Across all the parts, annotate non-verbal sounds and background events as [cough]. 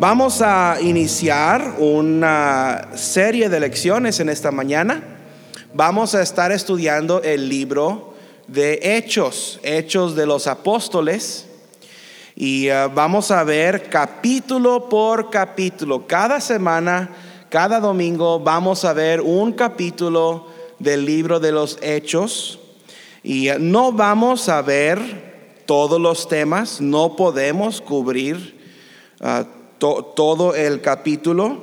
Vamos a iniciar una serie de lecciones en esta mañana. Vamos a estar estudiando el libro de Hechos, Hechos de los Apóstoles. Y uh, vamos a ver capítulo por capítulo. Cada semana, cada domingo, vamos a ver un capítulo del libro de los Hechos. Y uh, no vamos a ver todos los temas, no podemos cubrir uh, todo el capítulo,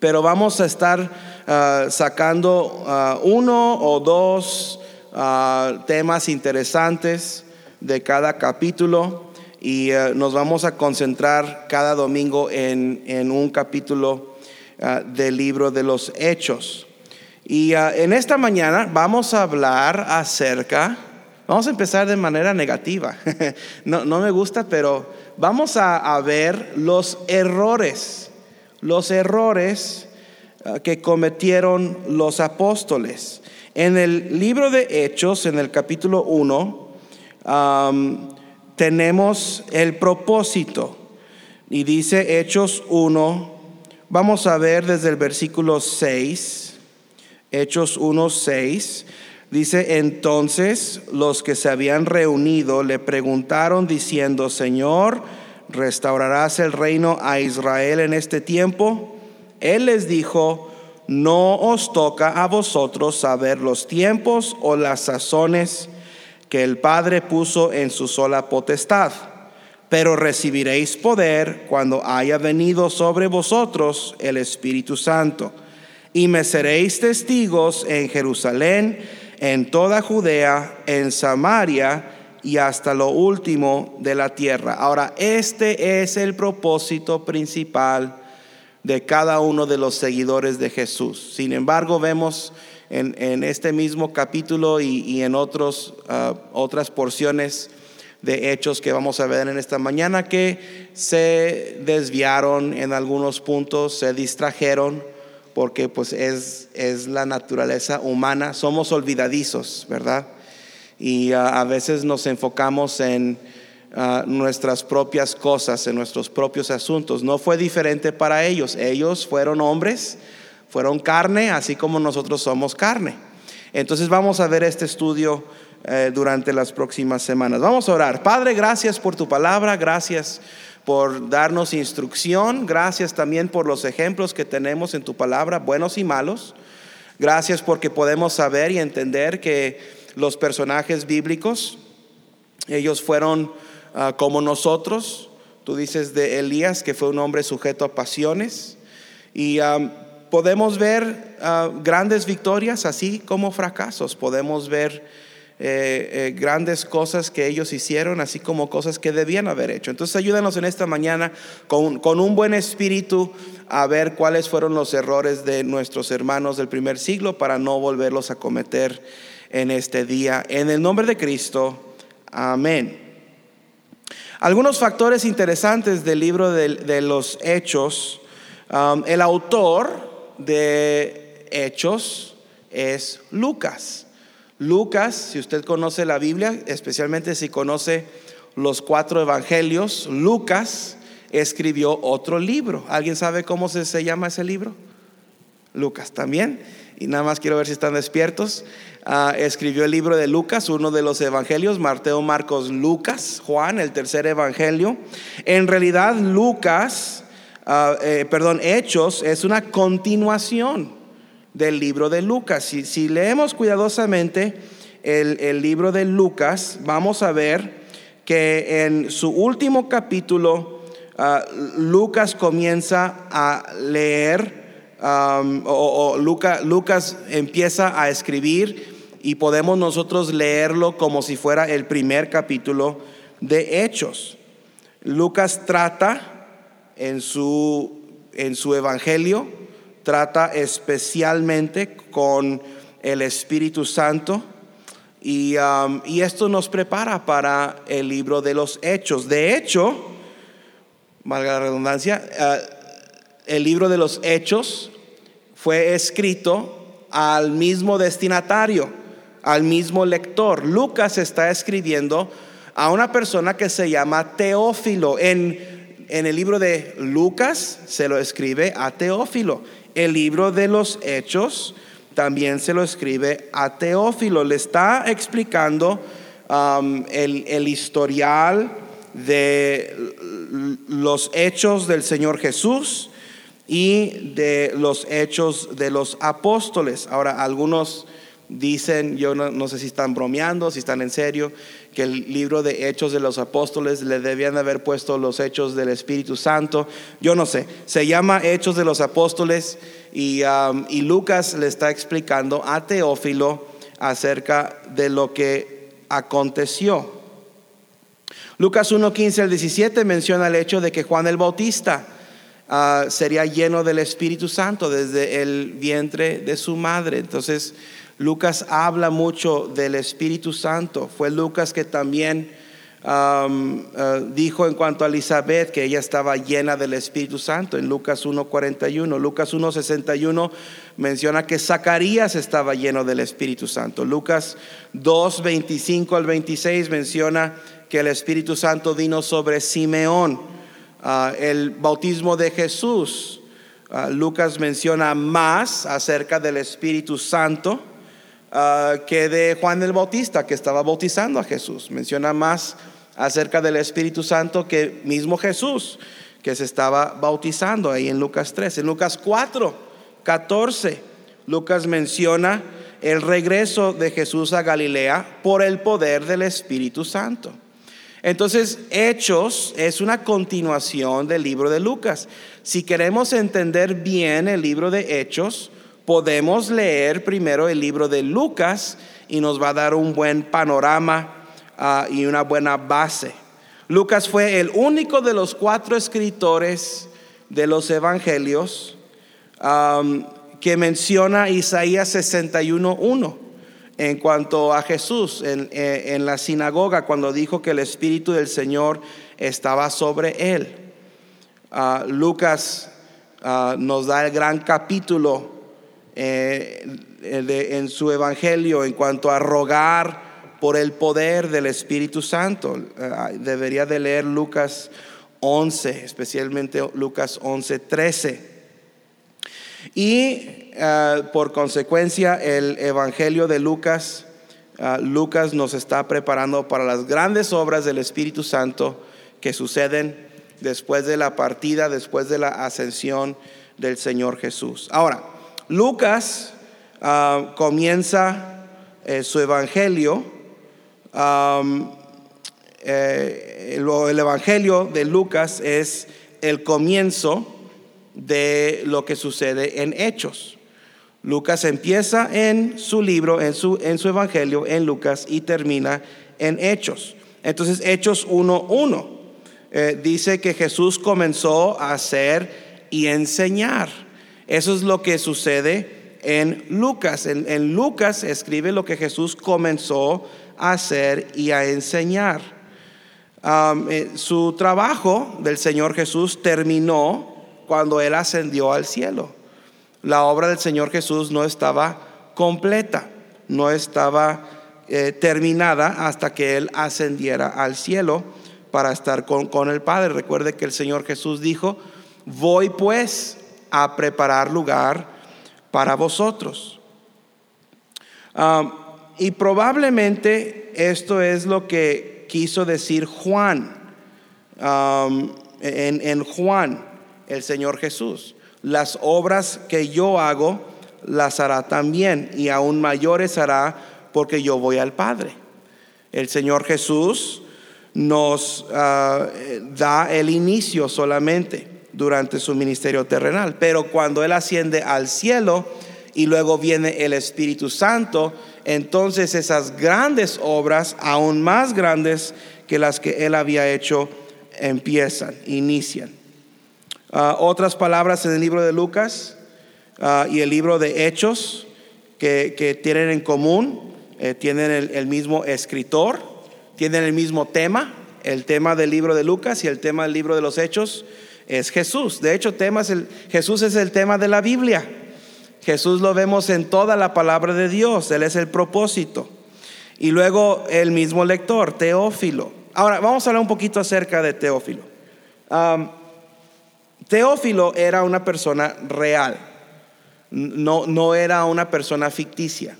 pero vamos a estar uh, sacando uh, uno o dos uh, temas interesantes de cada capítulo y nos vamos a concentrar cada domingo en, en un capítulo del libro de los hechos. Y en esta mañana vamos a hablar acerca, vamos a empezar de manera negativa, [laughs] no, no me gusta, pero vamos a, ver los errores, los errores ah, que cometieron los apóstoles. En el libro de Hechos, en el capítulo 1, tenemos el propósito. Y dice Hechos 1, vamos a ver desde el versículo 6, Hechos 1, 6. Dice, entonces los que se habían reunido le preguntaron diciendo, Señor, ¿restaurarás el reino a Israel en este tiempo? Él les dijo, no os toca a vosotros saber los tiempos o las sazones que el Padre puso en su sola potestad, pero recibiréis poder cuando haya venido sobre vosotros el Espíritu Santo, y me seréis testigos en Jerusalén, en toda Judea, en Samaria y hasta lo último de la tierra. Ahora, este es el propósito principal de cada uno de los seguidores de Jesús. Sin embargo, vemos en, este mismo capítulo y, en otros, ah, otras porciones de hechos que vamos a ver en esta mañana que se desviaron en algunos puntos, se distrajeron porque pues es, es la naturaleza humana, somos olvidadizos, ¿verdad? Y ah, a veces nos enfocamos en ah, nuestras propias cosas, en nuestros propios asuntos. No fue diferente para ellos, ellos fueron hombres, fueron carne, así como nosotros somos carne. Entonces vamos a ver este estudio eh, durante las próximas semanas. Vamos a orar. Padre, gracias por tu palabra, gracias por darnos instrucción. Gracias también por los ejemplos que tenemos en tu palabra, buenos y malos. Gracias porque podemos saber y entender que los personajes bíblicos, ellos fueron ah, como nosotros. Tú dices de Elías que fue un hombre sujeto a pasiones. Y podemos ver ah, grandes victorias así como fracasos. Podemos ver eh, eh, grandes cosas que ellos hicieron, así como cosas que debían haber hecho. Entonces ayúdanos en esta mañana con, con un buen espíritu a ver cuáles fueron los errores de nuestros hermanos del primer siglo para no volverlos a cometer en este día. En el nombre de Cristo, amén. Algunos factores interesantes del libro de, los Hechos. Um, el autor de Hechos es Lucas. Lucas, si usted conoce la Biblia, especialmente si conoce los cuatro evangelios, Lucas escribió otro libro. ¿Alguien sabe cómo se, llama ese libro? Lucas también. Y nada más quiero ver si están despiertos. Ah, escribió el libro de Lucas, uno de los evangelios, Mateo, Marcos, Lucas, Juan, el tercer evangelio. En realidad, Lucas, ah, eh, perdón, Hechos es una continuación del libro de Lucas. Si, leemos cuidadosamente el, libro de Lucas, vamos a ver que en su último capítulo, ah, Lucas comienza a leer, o, Lucas empieza a escribir y podemos nosotros leerlo como si fuera el primer capítulo de Hechos. Lucas trata en su, en su evangelio trata especialmente con el Espíritu Santo y, um, y, esto nos prepara para el libro de los hechos. De hecho, valga la redundancia, uh, el libro de los hechos fue escrito al mismo destinatario, al mismo lector. Lucas está escribiendo a una persona que se llama Teófilo. En en el libro de Lucas se lo escribe a Teófilo. El libro de los Hechos también se lo escribe a Teófilo. Le está explicando um, el, el historial de los hechos del Señor Jesús y de los hechos de los apóstoles. Ahora, algunos dicen, yo no, sé si están bromeando, si están en serio, que el libro de hechos de los apóstoles le debían haber puesto los hechos del Espíritu Santo. Yo no sé, se llama hechos de los apóstoles y, um, Lucas le está explicando a Teófilo acerca de lo que aconteció. Lucas 1, 15 al 17 menciona el hecho de que Juan el Bautista Ah, sería lleno del Espíritu Santo desde el vientre de su madre. Entonces, Lucas habla mucho del Espíritu Santo. Fue Lucas que también ah, dijo en cuanto a Elizabeth que ella estaba llena del Espíritu Santo en Lucas 1.41. Lucas 1.61 menciona que Zacarías estaba lleno del Espíritu Santo. Lucas 2.25 al 26 menciona que el Espíritu Santo vino sobre Simeón. Ah, el bautismo de Jesús. Ah, Lucas menciona más acerca del Espíritu Santo ah, que de Juan el Bautista, que estaba bautizando a Jesús. Menciona más acerca del Espíritu Santo que mismo Jesús, que se estaba bautizando ahí en Lucas 3. En Lucas 4, 14, Lucas menciona el regreso de Jesús a Galilea por el poder del Espíritu Santo. Entonces, Hechos es una continuación del libro de Lucas. Si queremos entender bien el libro de Hechos, podemos leer primero el libro de Lucas y nos va a dar un buen panorama ah, y una buena base. Lucas fue el único de los cuatro escritores de los evangelios que menciona Isaías 61.1 en cuanto a Jesús en, la sinagoga cuando dijo que el Espíritu del Señor estaba sobre él. Ah, Lucas ah, nos da el gran capítulo eh, en su Evangelio en cuanto a rogar por el poder del Espíritu Santo. Ah, debería de leer Lucas 11, especialmente Lucas 11, 13. Y eh, por consecuencia el Evangelio de Lucas, eh, Lucas nos está preparando para las grandes obras del Espíritu Santo que suceden después de la partida, después de la ascensión del Señor Jesús. Ahora, Lucas eh, comienza su Evangelio. el Evangelio de Lucas es el comienzo de lo que sucede en Hechos. Lucas empieza en su libro, en su, en su evangelio, en Lucas, y termina en Hechos. Entonces, Hechos 1.1 eh, dice que Jesús comenzó a hacer y enseñar. Eso es lo que sucede en Lucas. En, Lucas escribe lo que Jesús comenzó a hacer y a enseñar. Eh, su trabajo del Señor Jesús terminó cuando Él ascendió al cielo. La obra del Señor Jesús no estaba completa, no estaba eh, terminada hasta que Él ascendiera al cielo para estar con, el Padre. Recuerde que el Señor Jesús dijo, voy pues a preparar lugar para vosotros. Ah, y probablemente esto es lo que quiso decir Juan en, en Juan el Señor Jesús. Las obras que yo hago, las hará también, y aún mayores hará porque yo voy al Padre. El Señor Jesús nos ah, da el inicio solamente durante su ministerio terrenal, pero cuando Él asciende al cielo y luego viene el Espíritu Santo, entonces esas grandes obras, aún más grandes que las que Él había hecho, empiezan, inician. Ah, otras palabras en el libro de Lucas ah, y el libro de Hechos que, tienen en común, eh, tienen el, mismo escritor, tienen el mismo tema, el tema del libro de Lucas y el tema del libro de los Hechos es Jesús. De hecho, el, Jesús es el tema de la Biblia. Jesús lo vemos en toda la palabra de Dios, Él es el propósito. Y luego el mismo lector, Teófilo. Ahora, vamos a hablar un poquito acerca de Teófilo. Teófilo era una persona real, no, no era una persona ficticia.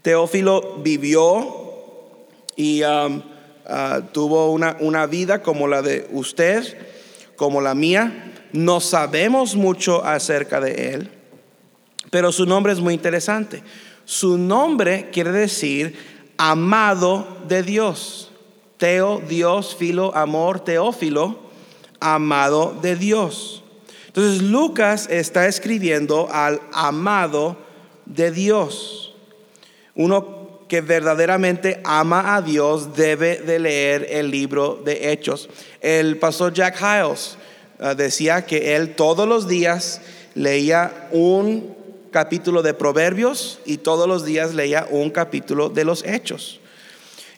Teófilo vivió y uh, tuvo una, una vida como la de usted, como la mía. No sabemos mucho acerca de él, pero su nombre es muy interesante. Su nombre quiere decir amado de Dios. Teo, Dios, filo, amor, teófilo, amado de Dios. Entonces Lucas está escribiendo al amado de Dios. Uno que verdaderamente ama a Dios debe de leer el libro de Hechos. El pastor Jack Hiles uh, decía que él todos los días leía un capítulo de Proverbios y todos los días leía un capítulo de los Hechos.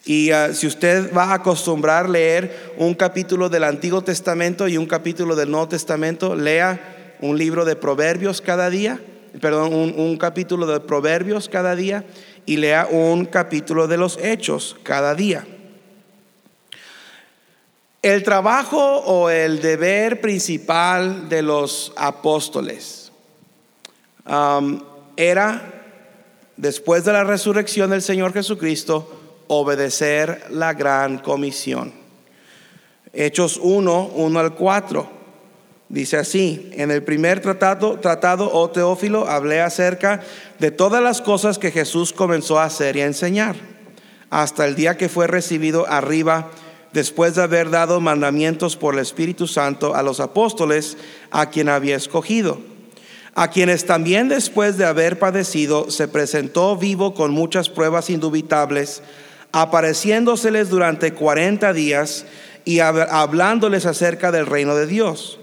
Y uh, si usted va a acostumbrar leer un capítulo del Antiguo Testamento y un capítulo del Nuevo Testamento, lea un libro de Proverbios cada día, perdón, un capítulo de Proverbios cada día y lea un capítulo de los hechos cada día. El trabajo o el deber principal de los apóstoles um, era, después de la resurrección del Señor Jesucristo, obedecer la gran comisión. Hechos 1, 1 al 4. Dice así, en el primer tratado, tratado, oh Teófilo, hablé acerca de todas las cosas que Jesús comenzó a hacer y a enseñar, hasta el día que fue recibido arriba, después de haber dado mandamientos por el Espíritu Santo a los apóstoles a quien había escogido, a quienes también después de haber padecido se presentó vivo con muchas pruebas indubitables, apareciéndoseles durante cuarenta días y hablándoles acerca del reino de Dios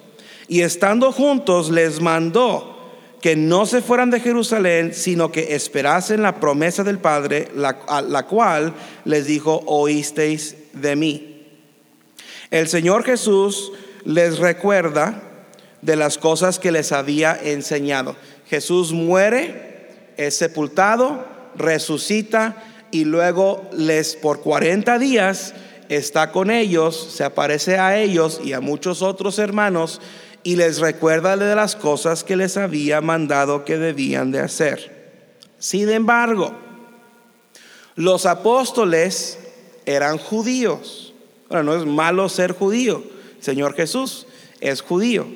y estando juntos les mandó que no se fueran de Jerusalén, sino que esperasen la promesa del Padre, la, la cual les dijo, oísteis de mí. El Señor Jesús les recuerda de las cosas que les había enseñado. Jesús muere, es sepultado, resucita y luego les por 40 días está con ellos, se aparece a ellos y a muchos otros hermanos y les recuerda de las cosas que les había mandado que debían de hacer. Sin embargo, los apóstoles eran judíos. Bueno, no es malo ser judío. Señor Jesús es judío.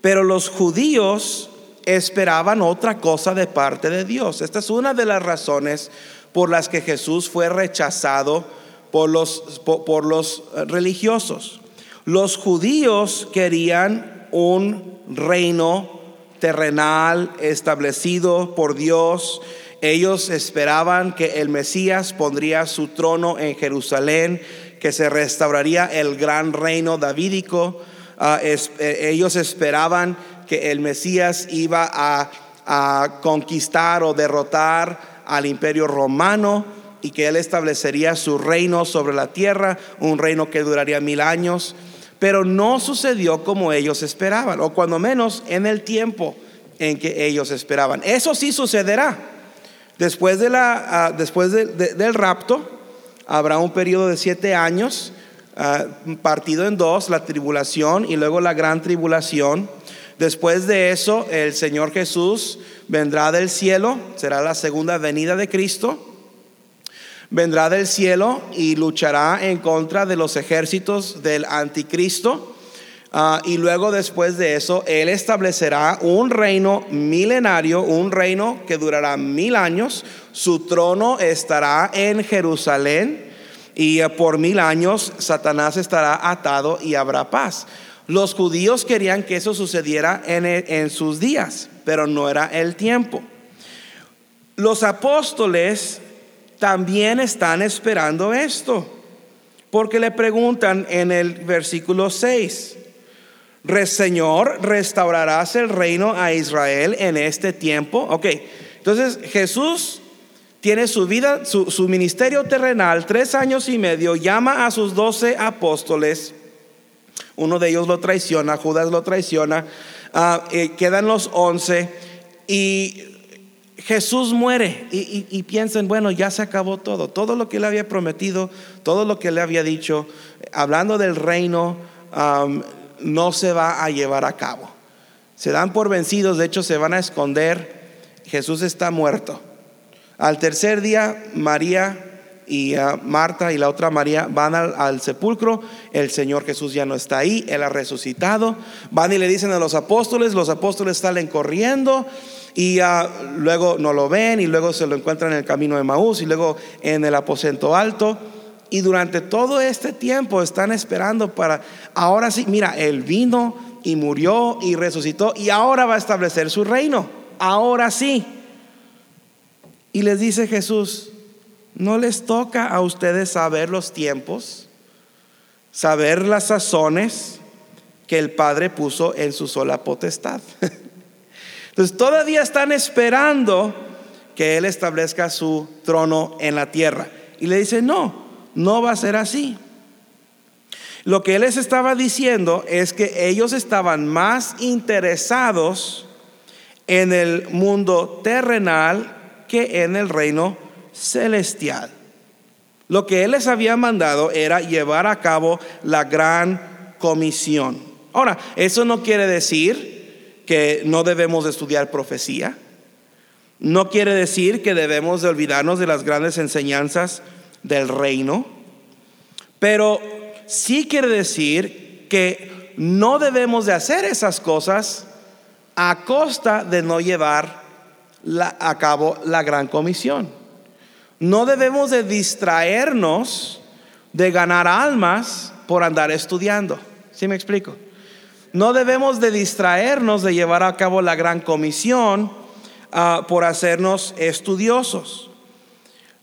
Pero los judíos esperaban otra cosa de parte de Dios. Esta es una de las razones por las que Jesús fue rechazado por los, por, los religiosos. Los judíos querían un reino terrenal establecido por Dios. Ellos esperaban que el Mesías pondría su trono en Jerusalén, que se restauraría el gran reino davídico. Ah, eh, ellos esperaban que el Mesías iba a, a conquistar o derrotar al imperio romano y que él establecería su reino sobre la tierra, un reino que duraría mil años. Pero no sucedió como ellos esperaban, o cuando menos en el tiempo en que ellos esperaban. Eso sí sucederá. Después, de la, ah, después del rapto, habrá un periodo de siete años, ah, partido en dos, la tribulación y luego la gran tribulación. Después de eso, el Señor Jesús vendrá del cielo, será la segunda venida de Cristo vendrá del cielo y luchará en contra de los ejércitos del anticristo. Ah, y luego después de eso, Él establecerá un reino milenario, un reino que durará mil años. Su trono estará en Jerusalén y por mil años Satanás estará atado y habrá paz. Los judíos querían que eso sucediera en, en sus días, pero no era el tiempo. Los apóstoles también están esperando esto. Porque le preguntan en el versículo 6, Señor, ¿restaurarás el reino a Israel en este tiempo? Ok, entonces Jesús tiene su vida, su, ministerio terrenal, tres años y medio, llama a sus doce apóstoles, uno de ellos lo traiciona, Judas lo traiciona, ah, eh, quedan los once y Jesús muere y, piensen, bueno, ya se acabó todo, todo lo que le había prometido, todo lo que le había dicho, hablando del reino, no se va a llevar a cabo. Se dan por vencidos, de hecho se van a esconder. Jesús está muerto. Al tercer día, María y ah, Marta y la otra María van al, sepulcro, el Señor Jesús ya no está ahí, Él ha resucitado, van y le dicen a los apóstoles, los apóstoles salen corriendo y ah, luego no lo ven y luego se lo encuentran en el camino de Maús y luego en el aposento alto. Y durante todo este tiempo están esperando para, ahora sí, mira, Él vino y murió y resucitó y ahora va a establecer su reino, ahora sí. Y les dice Jesús, ¿no les toca a ustedes saber los tiempos, saber las sazones que el Padre puso en su sola potestad? [laughs] Entonces todavía están esperando que Él establezca su trono en la tierra. Y le dice, no, no va a ser así. Lo que Él les estaba diciendo es que ellos estaban más interesados en el mundo terrenal que en el reino celestial. Lo que Él les había mandado era llevar a cabo la gran comisión. Ahora, eso no quiere decir que no debemos estudiar profecía. No quiere decir que debemos de olvidarnos de las grandes enseñanzas del reino. Pero sí quiere decir que no debemos de hacer esas cosas a costa de no llevar a cabo la gran comisión. No debemos de distraernos de ganar almas por andar estudiando. ¿Sí me explico? No debemos de distraernos de llevar a cabo la gran comisión ah, por hacernos estudiosos.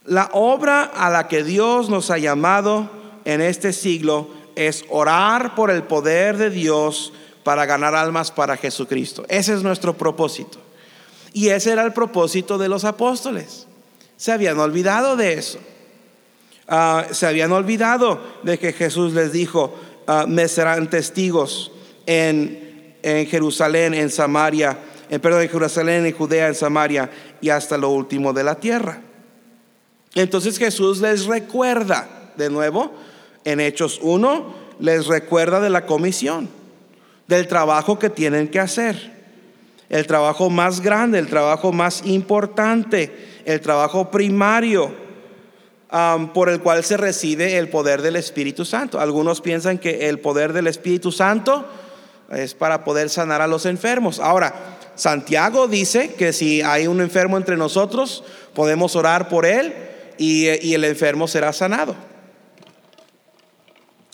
La obra a la que Dios nos ha llamado en este siglo es orar por el poder de Dios para ganar almas para Jesucristo. Ese es nuestro propósito. Y ese era el propósito de los apóstoles. Se habían olvidado de eso. Ah, se habían olvidado de que Jesús les dijo, ah, me serán testigos en, Jerusalén, en Samaria, en, perdón, en Jerusalén, en Judea, en Samaria y hasta lo último de la tierra. Entonces Jesús les recuerda, de nuevo, en Hechos 1, les recuerda de la comisión, del trabajo que tienen que hacer el trabajo más grande, el trabajo más importante, el trabajo primario por el cual se recibe el poder del Espíritu Santo. Algunos piensan que el poder del Espíritu Santo es para poder sanar a los enfermos. Ahora, Santiago dice que si hay un enfermo entre nosotros, podemos orar por él y el enfermo será sanado.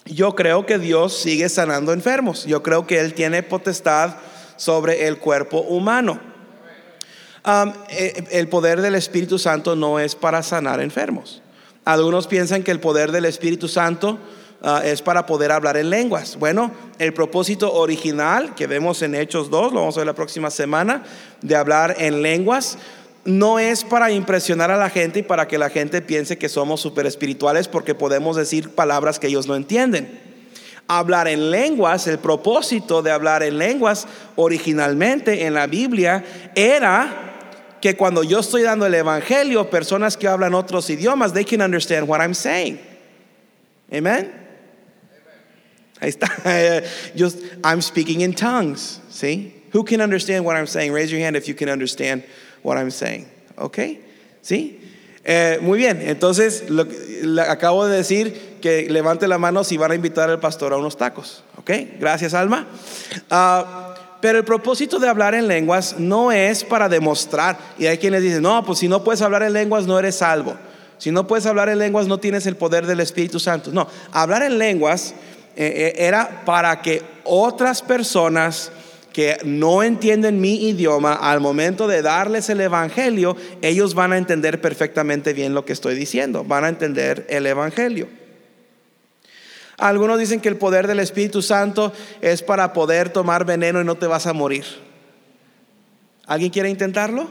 Yo creo que Dios sigue sanando enfermos. Yo creo que Él tiene potestad sobre el cuerpo humano. Eh, el poder del Espíritu Santo no es para sanar enfermos. Algunos piensan que el poder del Espíritu Santo ah, es para poder hablar en lenguas. Bueno, el propósito original que vemos en Hechos 2, lo vamos a ver la próxima semana, de hablar en lenguas, no es para impresionar a la gente y para que la gente piense que somos super espirituales porque podemos decir palabras que ellos no entienden hablar en lenguas, el propósito de hablar en lenguas originalmente en la Biblia era que cuando yo estoy dando el evangelio, personas que hablan otros idiomas, they can understand what I'm saying. Amen. Ahí está. [laughs] I'm speaking in tongues. See? Who can understand what I'm saying? Raise your hand if you can understand what I'm saying. Okay? ¿Sí? Eh, muy bien, entonces acabo de decir que levante la mano si van a invitar al pastor a unos tacos. ¿Ok? Gracias, Alma. Ah, pero el propósito de hablar en lenguas no es para demostrar. Y hay quienes dicen, no, pues si no puedes hablar en lenguas no eres salvo. Si no puedes hablar en lenguas no tienes el poder del Espíritu Santo. No, hablar en lenguas eh, eh, era para que otras personas que no entienden mi idioma, al momento de darles el Evangelio, ellos van a entender perfectamente bien lo que estoy diciendo, van a entender el Evangelio. Algunos dicen que el poder del Espíritu Santo es para poder tomar veneno y no te vas a morir. ¿Alguien quiere intentarlo?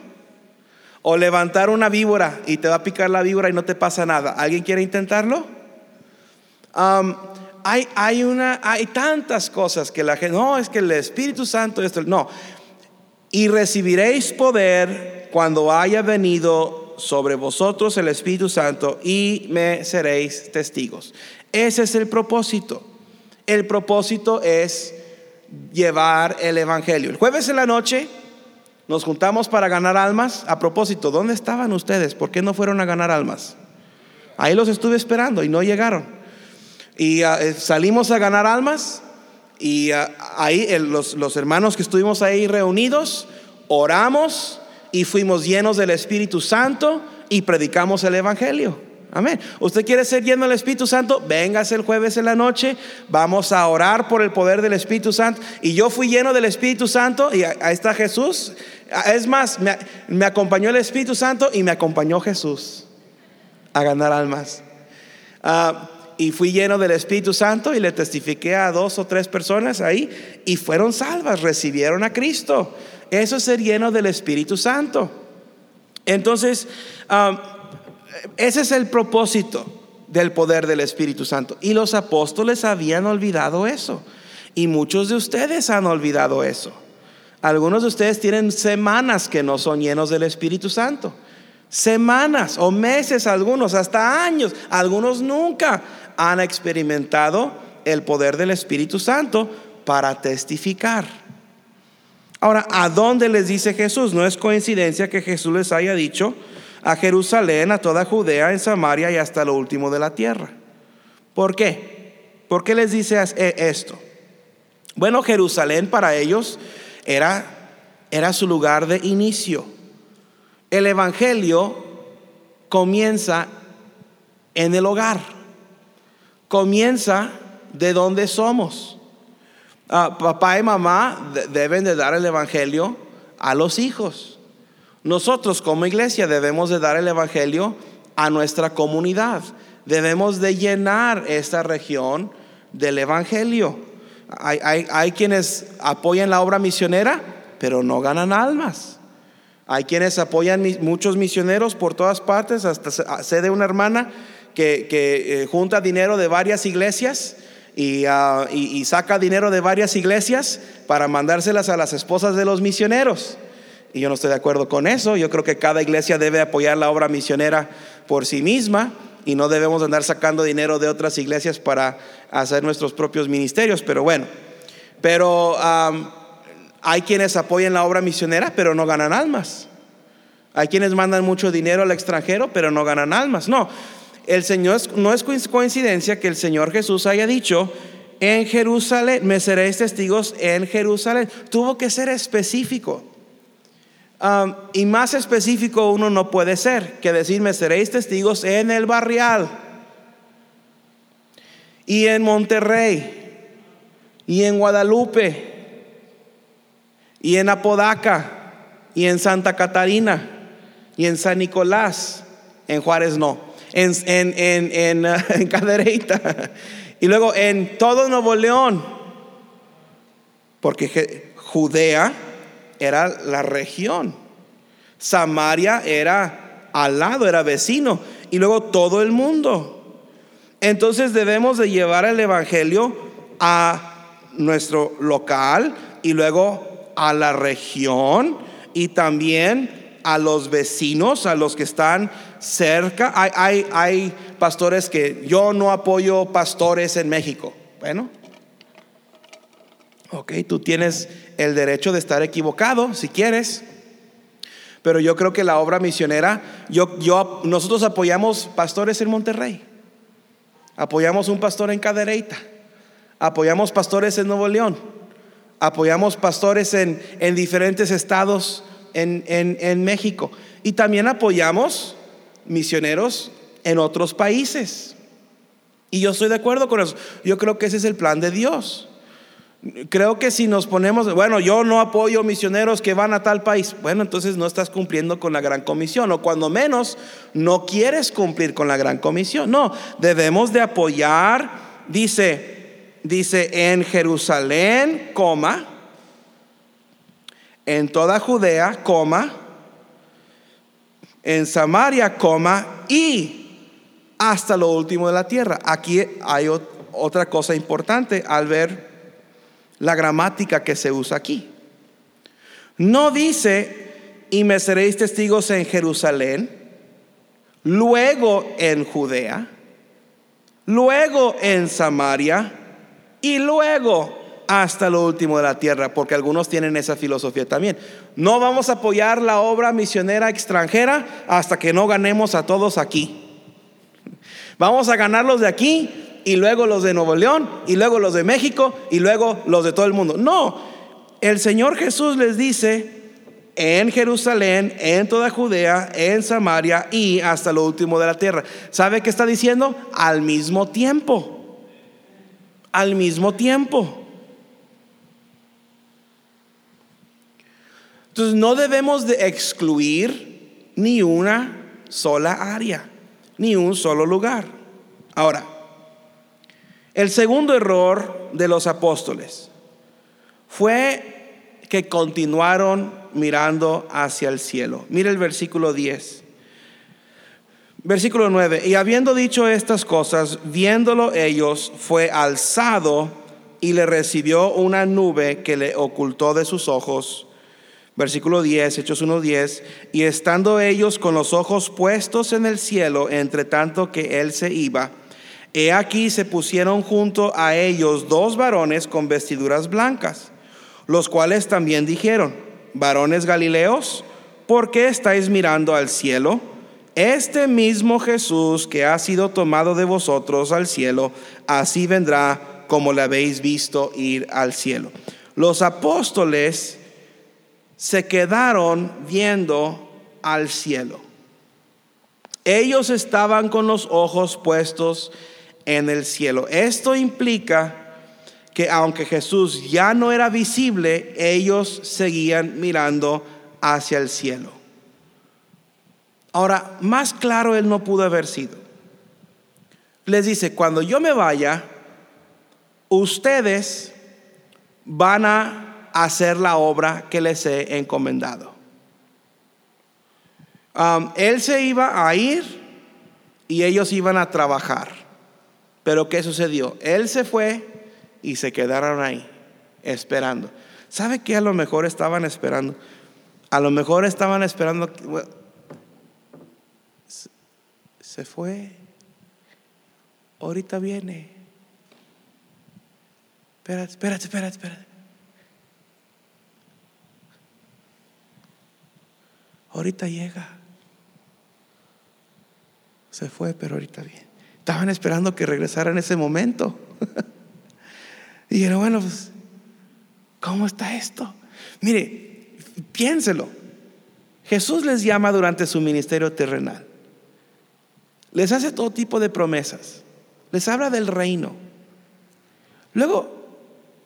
O levantar una víbora y te va a picar la víbora y no te pasa nada. ¿Alguien quiere intentarlo? Hay, hay, una, hay tantas cosas que la gente, no, es que el Espíritu Santo, esto, no. Y recibiréis poder cuando haya venido sobre vosotros el Espíritu Santo y me seréis testigos. Ese es el propósito. El propósito es llevar el Evangelio. El jueves en la noche nos juntamos para ganar almas. A propósito, ¿dónde estaban ustedes? ¿Por qué no fueron a ganar almas? Ahí los estuve esperando y no llegaron. Y ah, eh, salimos a ganar almas y ah, ahí los, los hermanos que estuvimos ahí reunidos, oramos y fuimos llenos del Espíritu Santo y predicamos el Evangelio. Amén. ¿Usted quiere ser lleno del Espíritu Santo? Véngase el jueves en la noche. Vamos a orar por el poder del Espíritu Santo. Y yo fui lleno del Espíritu Santo y ahí está Jesús. Es más, me, acompañó el Espíritu Santo y me acompañó Jesús a ganar almas. Ah, y fui lleno del Espíritu Santo y le testifiqué a dos o tres personas ahí y fueron salvas, recibieron a Cristo. Eso es ser lleno del Espíritu Santo. Entonces, ah, ese es el propósito del poder del Espíritu Santo. Y los apóstoles habían olvidado eso. Y muchos de ustedes han olvidado eso. Algunos de ustedes tienen semanas que no son llenos del Espíritu Santo. Semanas o meses, algunos hasta años. Algunos nunca han experimentado el poder del Espíritu Santo para testificar. Ahora, ¿a dónde les dice Jesús? No es coincidencia que Jesús les haya dicho, a Jerusalén, a toda Judea, en Samaria y hasta lo último de la tierra. ¿Por qué? ¿Por qué les dice e, esto? Bueno, Jerusalén para ellos era, era su lugar de inicio. El Evangelio comienza en el hogar, comienza de donde somos. Ah, papá y mamá deben de dar el Evangelio a los hijos. Nosotros como iglesia debemos de dar el Evangelio a nuestra comunidad. Debemos de llenar esta región del Evangelio. Hay, quienes apoyan la obra misionera, pero no ganan almas. Hay quienes apoyan muchos misioneros por todas partes. Hasta sé de una hermana que, eh, junta dinero de varias iglesias ah, y saca dinero de varias iglesias para mandárselas a las esposas de los misioneros. Y yo no estoy de acuerdo con eso. Yo creo que cada iglesia debe apoyar la obra misionera por sí misma y no debemos andar sacando dinero de otras iglesias para hacer nuestros propios ministerios. Pero bueno, pero hay quienes apoyan la obra misionera, pero no ganan almas. Hay quienes mandan mucho dinero al extranjero, pero no ganan almas. No, el Señor no es coincidencia que el Señor Jesús haya dicho en Jerusalén, me seréis testigos en Jerusalén. Tuvo que ser específico y más específico uno no puede ser que decirme seréis testigos en el barrial y en Monterrey y en Guadalupe y en Apodaca y en Santa Catarina y en San Nicolás, en Juárez no, en, en, en, en [laughs] Cadereyta y luego en todo Nuevo León, porque Judea era la región. Samaria era al lado, era vecino. Y luego todo el mundo. Entonces debemos de llevar el Evangelio a nuestro local y luego a la región y también a los vecinos, a los que están cerca. Hay, hay, hay pastores que yo no apoyo pastores en México. Bueno, ok, tú tienes el derecho de estar equivocado si quieres. Pero yo creo que la obra misionera, yo, yo, nosotros apoyamos pastores en Monterrey, apoyamos un pastor en Cadereyta, apoyamos pastores en Nuevo León, apoyamos pastores en, en diferentes estados en, en, en México y también apoyamos misioneros en otros países. Y yo estoy de acuerdo con eso. Yo creo que ese es el plan de Dios. Creo que si nos ponemos, bueno, yo no apoyo misioneros que van a tal país, bueno, entonces no estás cumpliendo con la gran comisión, o cuando menos no quieres cumplir con la gran comisión. No, debemos de apoyar, dice, dice en Jerusalén, coma, en toda Judea, coma, en Samaria, coma, y hasta lo último de la tierra. Aquí hay otra cosa importante al ver la gramática que se usa aquí. No dice, y me seréis testigos en Jerusalén, luego en Judea, luego en Samaria y luego hasta lo último de la tierra, porque algunos tienen esa filosofía también. No vamos a apoyar la obra misionera extranjera hasta que no ganemos a todos aquí. Vamos a ganarlos de aquí y luego los de Nuevo León y luego los de México y luego los de todo el mundo. No, el Señor Jesús les dice, en Jerusalén, en toda Judea, en Samaria y hasta lo último de la tierra. ¿Sabe qué está diciendo? Al mismo tiempo. Al mismo tiempo. Entonces no debemos de excluir ni una sola área, ni un solo lugar. Ahora, el segundo error de los apóstoles fue que continuaron mirando hacia el cielo. Mire el versículo 10. Versículo 9. Y habiendo dicho estas cosas, viéndolo ellos, fue alzado y le recibió una nube que le ocultó de sus ojos. Versículo 10, Hechos 1.10. Y estando ellos con los ojos puestos en el cielo, entre tanto que él se iba, he aquí se pusieron junto a ellos dos varones con vestiduras blancas, los cuales también dijeron, varones Galileos, ¿por qué estáis mirando al cielo? Este mismo Jesús que ha sido tomado de vosotros al cielo, así vendrá como le habéis visto ir al cielo. Los apóstoles se quedaron viendo al cielo. Ellos estaban con los ojos puestos en el cielo. Esto implica que aunque Jesús ya no era visible, ellos seguían mirando hacia el cielo. Ahora, más claro él no pudo haber sido. Les dice, cuando yo me vaya, ustedes van a hacer la obra que les he encomendado. Um, él se iba a ir y ellos iban a trabajar. Pero ¿qué sucedió? Él se fue y se quedaron ahí esperando. ¿Sabe qué a lo mejor estaban esperando? A lo mejor estaban esperando. se fue. Ahorita viene. Espérate, espérate, espérate, espérate. Ahorita llega. Se fue, pero ahorita viene. Estaban esperando que regresara en ese momento. Y [laughs] dijeron, bueno, pues, ¿cómo está esto? Mire, piénselo. Jesús les llama durante su ministerio terrenal. Les hace todo tipo de promesas. Les habla del reino. Luego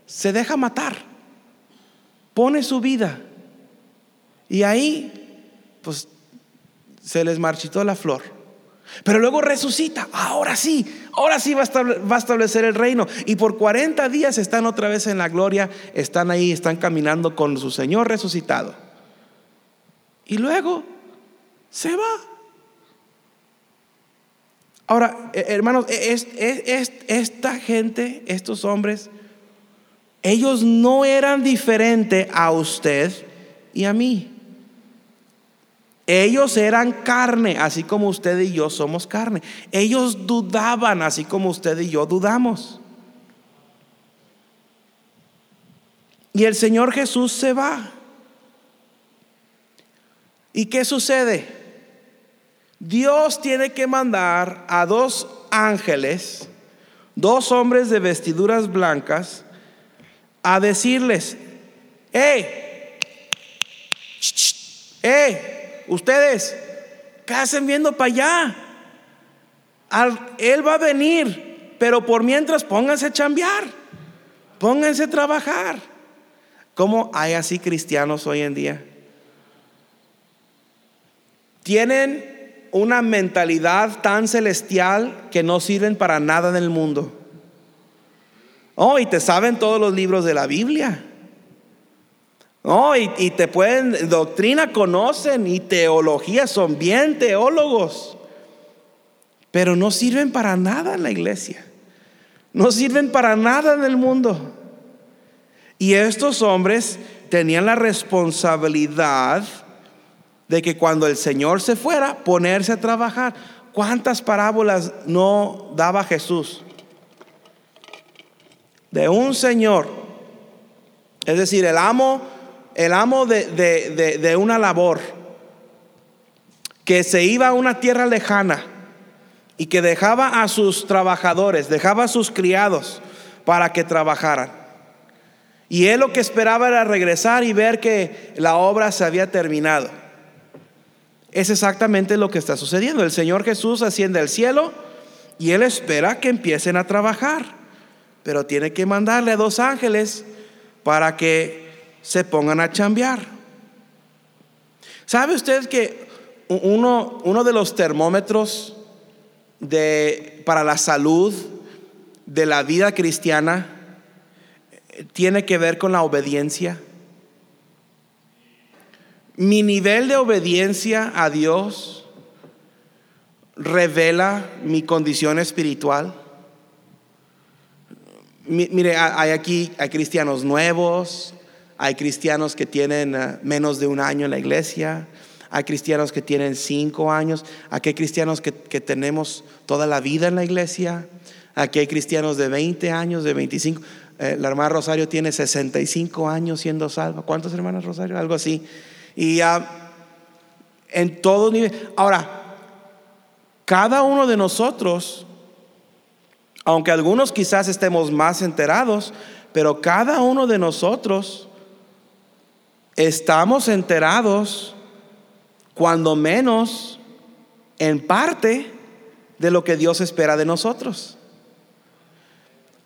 se deja matar. Pone su vida. Y ahí, pues, se les marchitó la flor. Pero luego resucita. Ahora sí, ahora sí va a, establecer el reino. Y por 40 días están otra vez en la gloria, están ahí, están caminando con su Señor resucitado. Y luego se va. Ahora, eh, hermanos, esta gente, estos hombres, ellos no eran diferentes a usted y a mí. Ellos eran carne, así como usted y yo somos carne. Ellos dudaban, así como usted y yo dudamos. Y el Señor Jesús se va. ¿Y qué sucede? Dios tiene que mandar a dos ángeles, dos hombres de vestiduras blancas, a decirles, ¡eh! ¡eh! Ustedes, ¿qué hacen viendo para allá? él va a venir, pero por mientras pónganse a chambear, pónganse a trabajar. ¿Cómo hay así cristianos hoy en día? Tienen una mentalidad tan celestial que no sirven para nada en el mundo. Oh, y te saben todos los libros de la Biblia. No, y, y, te pueden, doctrina conocen y teología, son bien teólogos, pero no sirven para nada en la iglesia, no sirven para nada en el mundo. Y estos hombres tenían la responsabilidad de que cuando el Señor se fuera, ponerse a trabajar. ¿Cuántas parábolas no daba Jesús? De un Señor Es decir, el amo, el amo de, de una labor que se iba a una tierra lejana y que dejaba a sus trabajadores, dejaba a sus criados para que trabajaran. Y él lo que esperaba era regresar y ver que la obra se había terminado. Es exactamente lo que está sucediendo. El Señor Jesús asciende al cielo y él espera que empiecen a trabajar, pero tiene que mandarle a dos ángeles para que se pongan a chambear. ¿Sabe usted que uno, uno de los termómetros de, para la salud de la vida cristiana tiene que ver con la obediencia. Mi nivel de obediencia a Dios revela mi condición espiritual. Mire, hay aquí hay cristianos nuevos, hay cristianos que tienen eh, menos de un año en la iglesia, hay cristianos que tienen cinco años, aquí hay cristianos que, tenemos toda la vida en la iglesia, aquí hay cristianos de 20 años, de 25. Eh, la hermana Rosario tiene 65 años siendo salva. ¿Cuántos hermanas Rosario? Algo así. Y en todo nivel. Ahora, cada uno de nosotros, aunque algunos quizás estemos más enterados, pero cada uno de nosotros estamos enterados cuando menos en parte de lo que Dios espera de nosotros.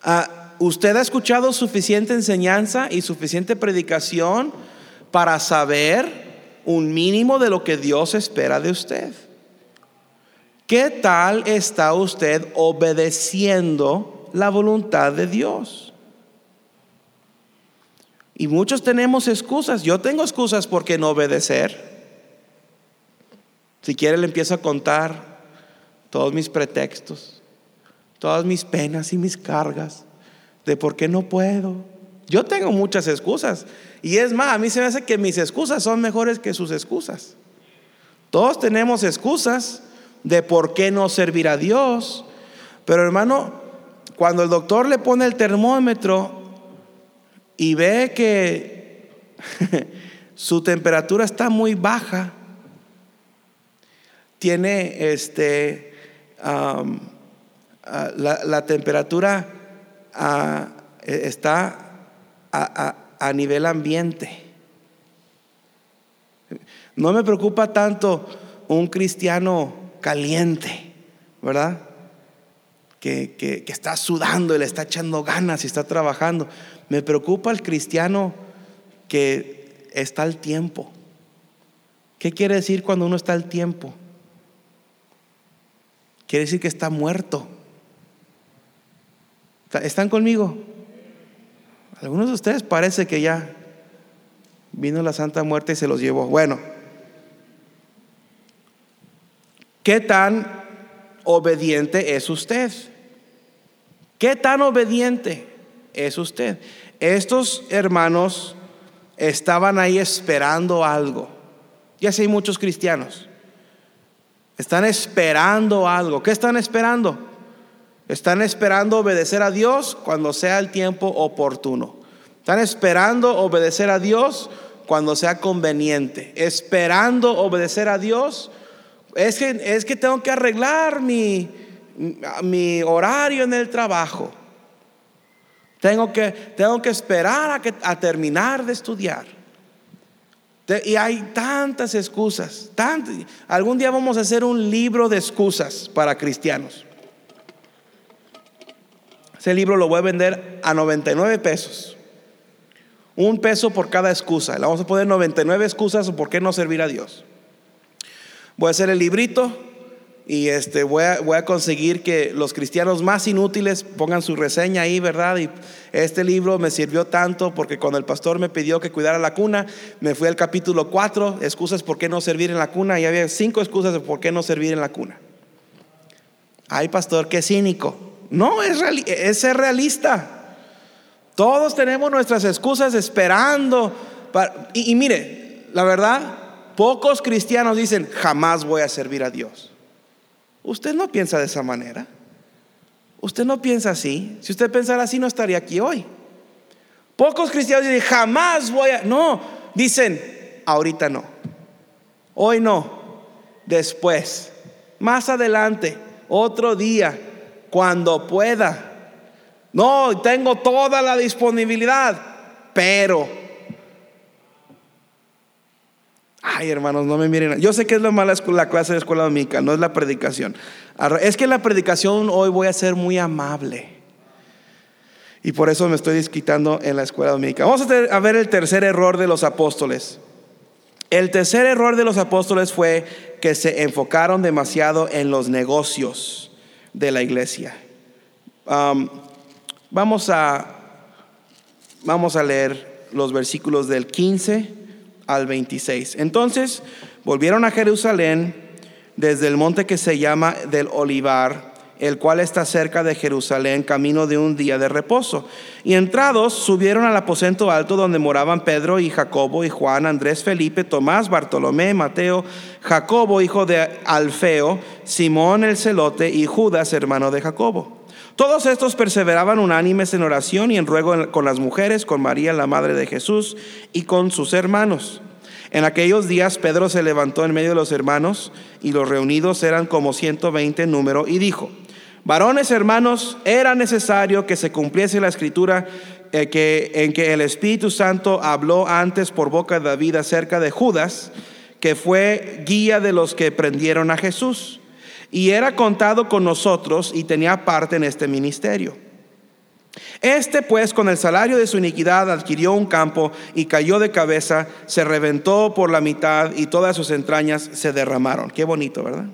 Ah, ¿Usted ha escuchado suficiente enseñanza y suficiente predicación para saber un mínimo de lo que Dios espera de usted? ¿Qué tal está usted obedeciendo la voluntad de Dios? Y muchos tenemos excusas. Yo tengo excusas por qué no obedecer. Si quiere le empiezo a contar todos mis pretextos, todas mis penas y mis cargas de por qué no puedo. Yo tengo muchas excusas. Y es más, a mí se me hace que mis excusas son mejores que sus excusas. Todos tenemos excusas de por qué no servir a Dios. Pero hermano, cuando el doctor le pone el termómetro y ve que [laughs] su temperatura está muy baja, tiene este, la, temperatura e, está a, nivel ambiente. No me preocupa tanto un cristiano caliente, ¿verdad? Que, que, está sudando y le está echando ganas y está trabajando. Me preocupa el cristiano que está al tiempo. ¿Qué quiere decir cuando uno está al tiempo? Quiere decir que está muerto. ¿Están conmigo? Algunos de ustedes parece que ya vino la Santa Muerte y se los llevó. Bueno, ¿qué tan obediente es usted? ¿Qué tan obediente es usted? Estos hermanos estaban ahí esperando algo. Ya sé, hay muchos cristianos están esperando algo. ¿Qué están esperando? Están esperando obedecer a Dios cuando sea el tiempo oportuno. Están esperando obedecer a Dios cuando sea conveniente. Esperando obedecer a Dios. Es que, es que tengo que arreglar mi, mi horario en el trabajo. Tengo que, tengo que esperar a, que, a terminar de estudiar. Y hay tantas excusas. Algún día vamos a hacer un libro de excusas para cristianos. Ese libro lo voy a vender a 99 pesos. Un peso por cada excusa. Le vamos a poner 99 excusas por qué no servir a Dios. Voy a hacer el librito y este, voy, a, voy a conseguir que los cristianos más inútiles pongan su reseña ahí, ¿verdad? Y este libro me sirvió tanto porque cuando el pastor me pidió que cuidara la cuna, me fui al capítulo 4, excusas por qué no servir en la cuna, y había cinco excusas de por qué no servir en la cuna. Ay, pastor, qué cínico. No, es, es ser realista. Todos tenemos nuestras excusas esperando. y mire, la verdad, pocos cristianos dicen, jamás voy a servir a Dios. Usted no piensa de esa manera. Usted no piensa así. Si usted pensara así, no estaría aquí hoy. Pocos cristianos dicen, jamás voy a... No, dicen, ahorita no. Hoy no. Después. Más adelante. Otro día. Cuando pueda. No, tengo toda la disponibilidad. Pero Ay, hermanos, no me miren. Yo sé que es lo mala la clase de escuela dominical, no es la predicación. Es que la predicación hoy voy a ser muy amable. Y por eso me estoy desquitando en la escuela dominical. Vamos a ver el tercer error de los apóstoles. El tercer error de los apóstoles fue que se enfocaron demasiado en los negocios de la iglesia. Vamos, a, vamos a leer los versículos del 15 al 26. Entonces volvieron a Jerusalén desde el monte que se llama del Olivar, el cual está cerca de Jerusalén, camino de un día de reposo. Y entrados subieron al aposento alto donde moraban Pedro y Jacobo y Juan, Andrés, Felipe, Tomás, Bartolomé, Mateo, Jacobo, hijo de Alfeo, Simón el celote y Judas, hermano de Jacobo. Todos estos perseveraban unánimes en oración y en ruego con las mujeres, con María, la madre de Jesús, y con sus hermanos. En aquellos días Pedro se levantó en medio de los hermanos, y los reunidos eran como 120 en número, y dijo, varones hermanos, era necesario que se cumpliese la escritura eh, que, en que el Espíritu Santo habló antes por boca de David acerca de Judas, que fue guía de los que prendieron a Jesús y era contado con nosotros y tenía parte en este ministerio. Este pues con el salario de su iniquidad adquirió un campo y cayó de cabeza, se reventó por la mitad y todas sus entrañas se derramaron. Qué bonito, ¿verdad?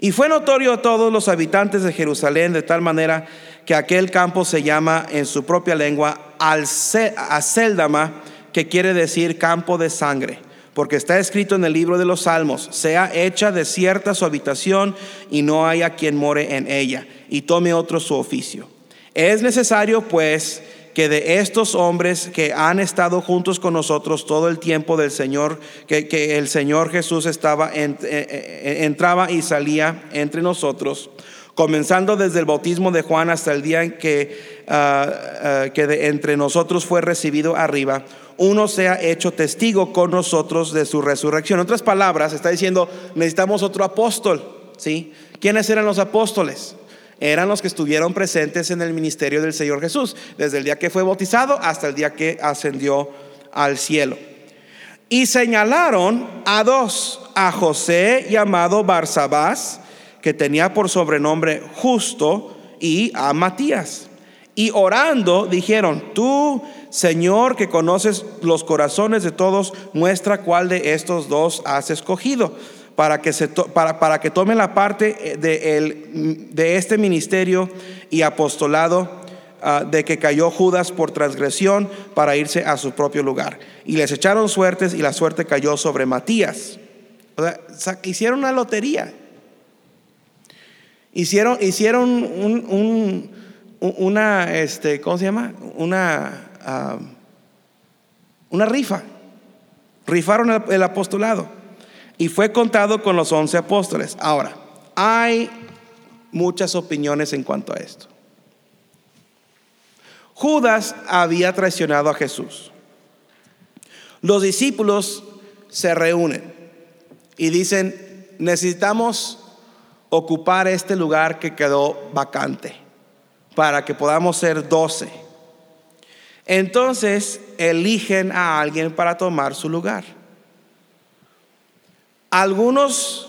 Y fue notorio a todos los habitantes de Jerusalén de tal manera que aquel campo se llama en su propia lengua Aceldama, que quiere decir campo de sangre porque está escrito en el libro de los Salmos, sea hecha desierta su habitación y no haya quien more en ella, y tome otro su oficio. Es necesario, pues, que de estos hombres que han estado juntos con nosotros todo el tiempo del Señor, que, el Señor Jesús estaba eh, eh, entraba y salía entre nosotros, comenzando desde el bautismo de Juan hasta el día en que, ah, ah, que de entre nosotros fue recibido arriba, uno sea hecho testigo con nosotros de su resurrección. En otras palabras, está diciendo, necesitamos otro apóstol. ¿sí? ¿Quiénes eran los apóstoles? Eran los que estuvieron presentes en el ministerio del Señor Jesús, desde el día que fue bautizado hasta el día que ascendió al cielo. Y señalaron a dos, a José llamado Barsabás, que tenía por sobrenombre justo, y a Matías. Y orando dijeron, tú Señor que conoces los corazones de todos, muestra cuál de estos dos has escogido para que, se para, para, que tome la parte eh, de, el, de, este ministerio y apostolado ah, de que cayó Judas por transgresión para irse a su propio lugar. Y les echaron suertes y la suerte cayó sobre Matías. hicieron una lotería. Hicieron, hicieron un, una, este, ¿cómo se llama? Una una rifa. Rifaron el, apostolado y fue contado con los once apóstoles. Ahora, hay muchas opiniones en cuanto a esto. Judas había traicionado a Jesús. Los discípulos se reúnen y dicen, necesitamos ocupar este lugar que quedó vacante para que podamos ser doce. Entonces eligen a alguien para tomar su lugar. Algunos,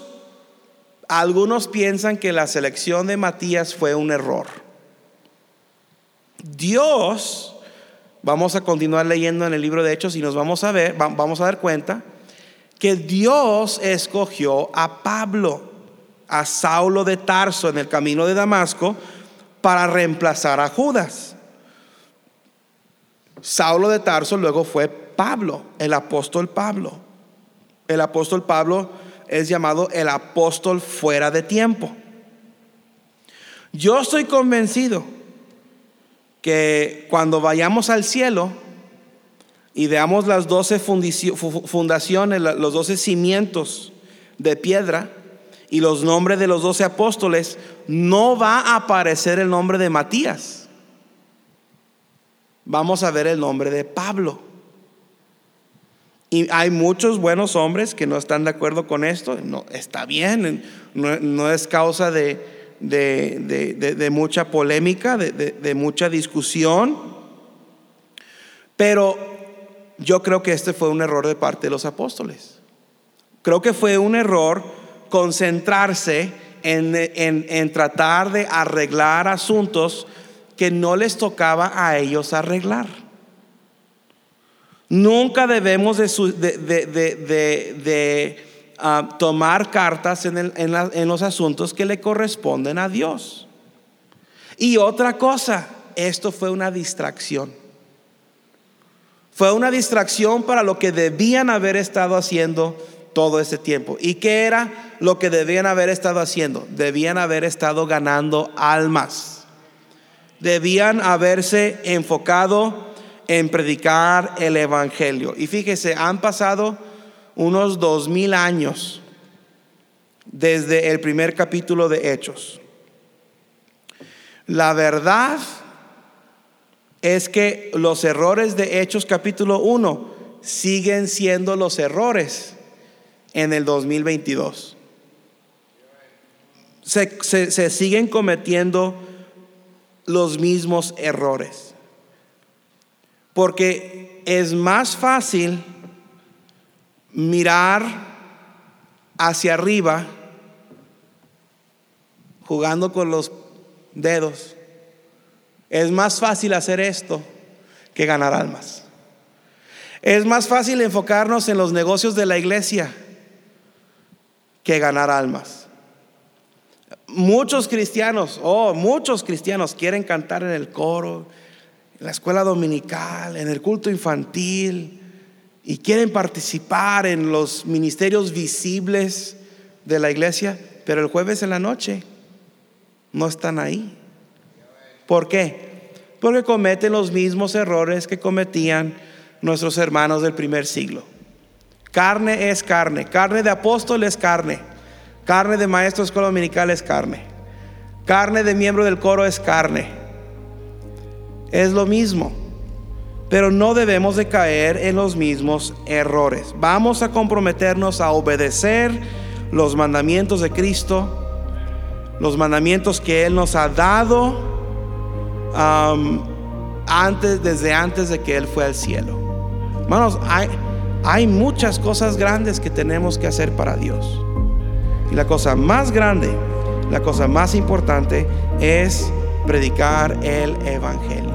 algunos piensan que la selección de Matías fue un error. Dios, vamos a continuar leyendo en el libro de Hechos y nos vamos a ver, vamos a dar cuenta que Dios escogió a Pablo, a Saulo de Tarso en el camino de Damasco para reemplazar a Judas. Saulo de Tarso luego fue Pablo, el apóstol Pablo. El apóstol Pablo es llamado el apóstol fuera de tiempo. Yo estoy convencido que cuando vayamos al cielo y veamos las doce fundaciones, los doce cimientos de piedra y los nombres de los doce apóstoles, no va a aparecer el nombre de Matías vamos a ver el nombre de Pablo. Y hay muchos buenos hombres que no están de acuerdo con esto. No, está bien, no, es causa de, de, mucha polémica, de, mucha discusión. Pero yo creo que este fue un error de parte de los apóstoles. Creo que fue un error concentrarse en, en tratar de arreglar asuntos que no les tocaba a ellos arreglar. Nunca debemos de, ah, tomar cartas en, los asuntos que le corresponden a Dios. Y otra cosa, esto fue una distracción. Fue una distracción para lo que debían haber estado haciendo todo ese tiempo. ¿Y qué era lo que debían haber estado haciendo? Debían haber estado ganando almas. Debían haberse enfocado en predicar el Evangelio. Y fíjese, han pasado unos dos mil años desde el primer capítulo de Hechos. La verdad es que los errores de Hechos capítulo 1 siguen siendo los errores en el 2022. Se, se siguen cometiendo los mismos errores. Porque es más fácil mirar hacia arriba jugando con los dedos. Es más fácil hacer esto que ganar almas. Es más fácil enfocarnos en los negocios de la iglesia que ganar almas. Muchos cristianos, oh, muchos cristianos quieren cantar en el coro, en la escuela dominical, en el culto infantil, y quieren participar en los ministerios visibles de la iglesia, pero el jueves en la noche no están ahí. ¿Por qué? Porque cometen los mismos errores que cometían nuestros hermanos del primer siglo. Carne es carne, carne de apóstol es carne, carne de maestro de escuela dominical es carne, carne de miembro del coro es carne es lo mismo. Pero no debemos de caer en los mismos errores. Vamos a comprometernos a obedecer los mandamientos de Cristo, los mandamientos que Él nos ha dado antes, desde antes de que Él fue al cielo. Hermanos, hay, hay muchas cosas grandes que tenemos que hacer para Dios. Y la cosa más grande, la cosa más importante es predicar el Evangelio.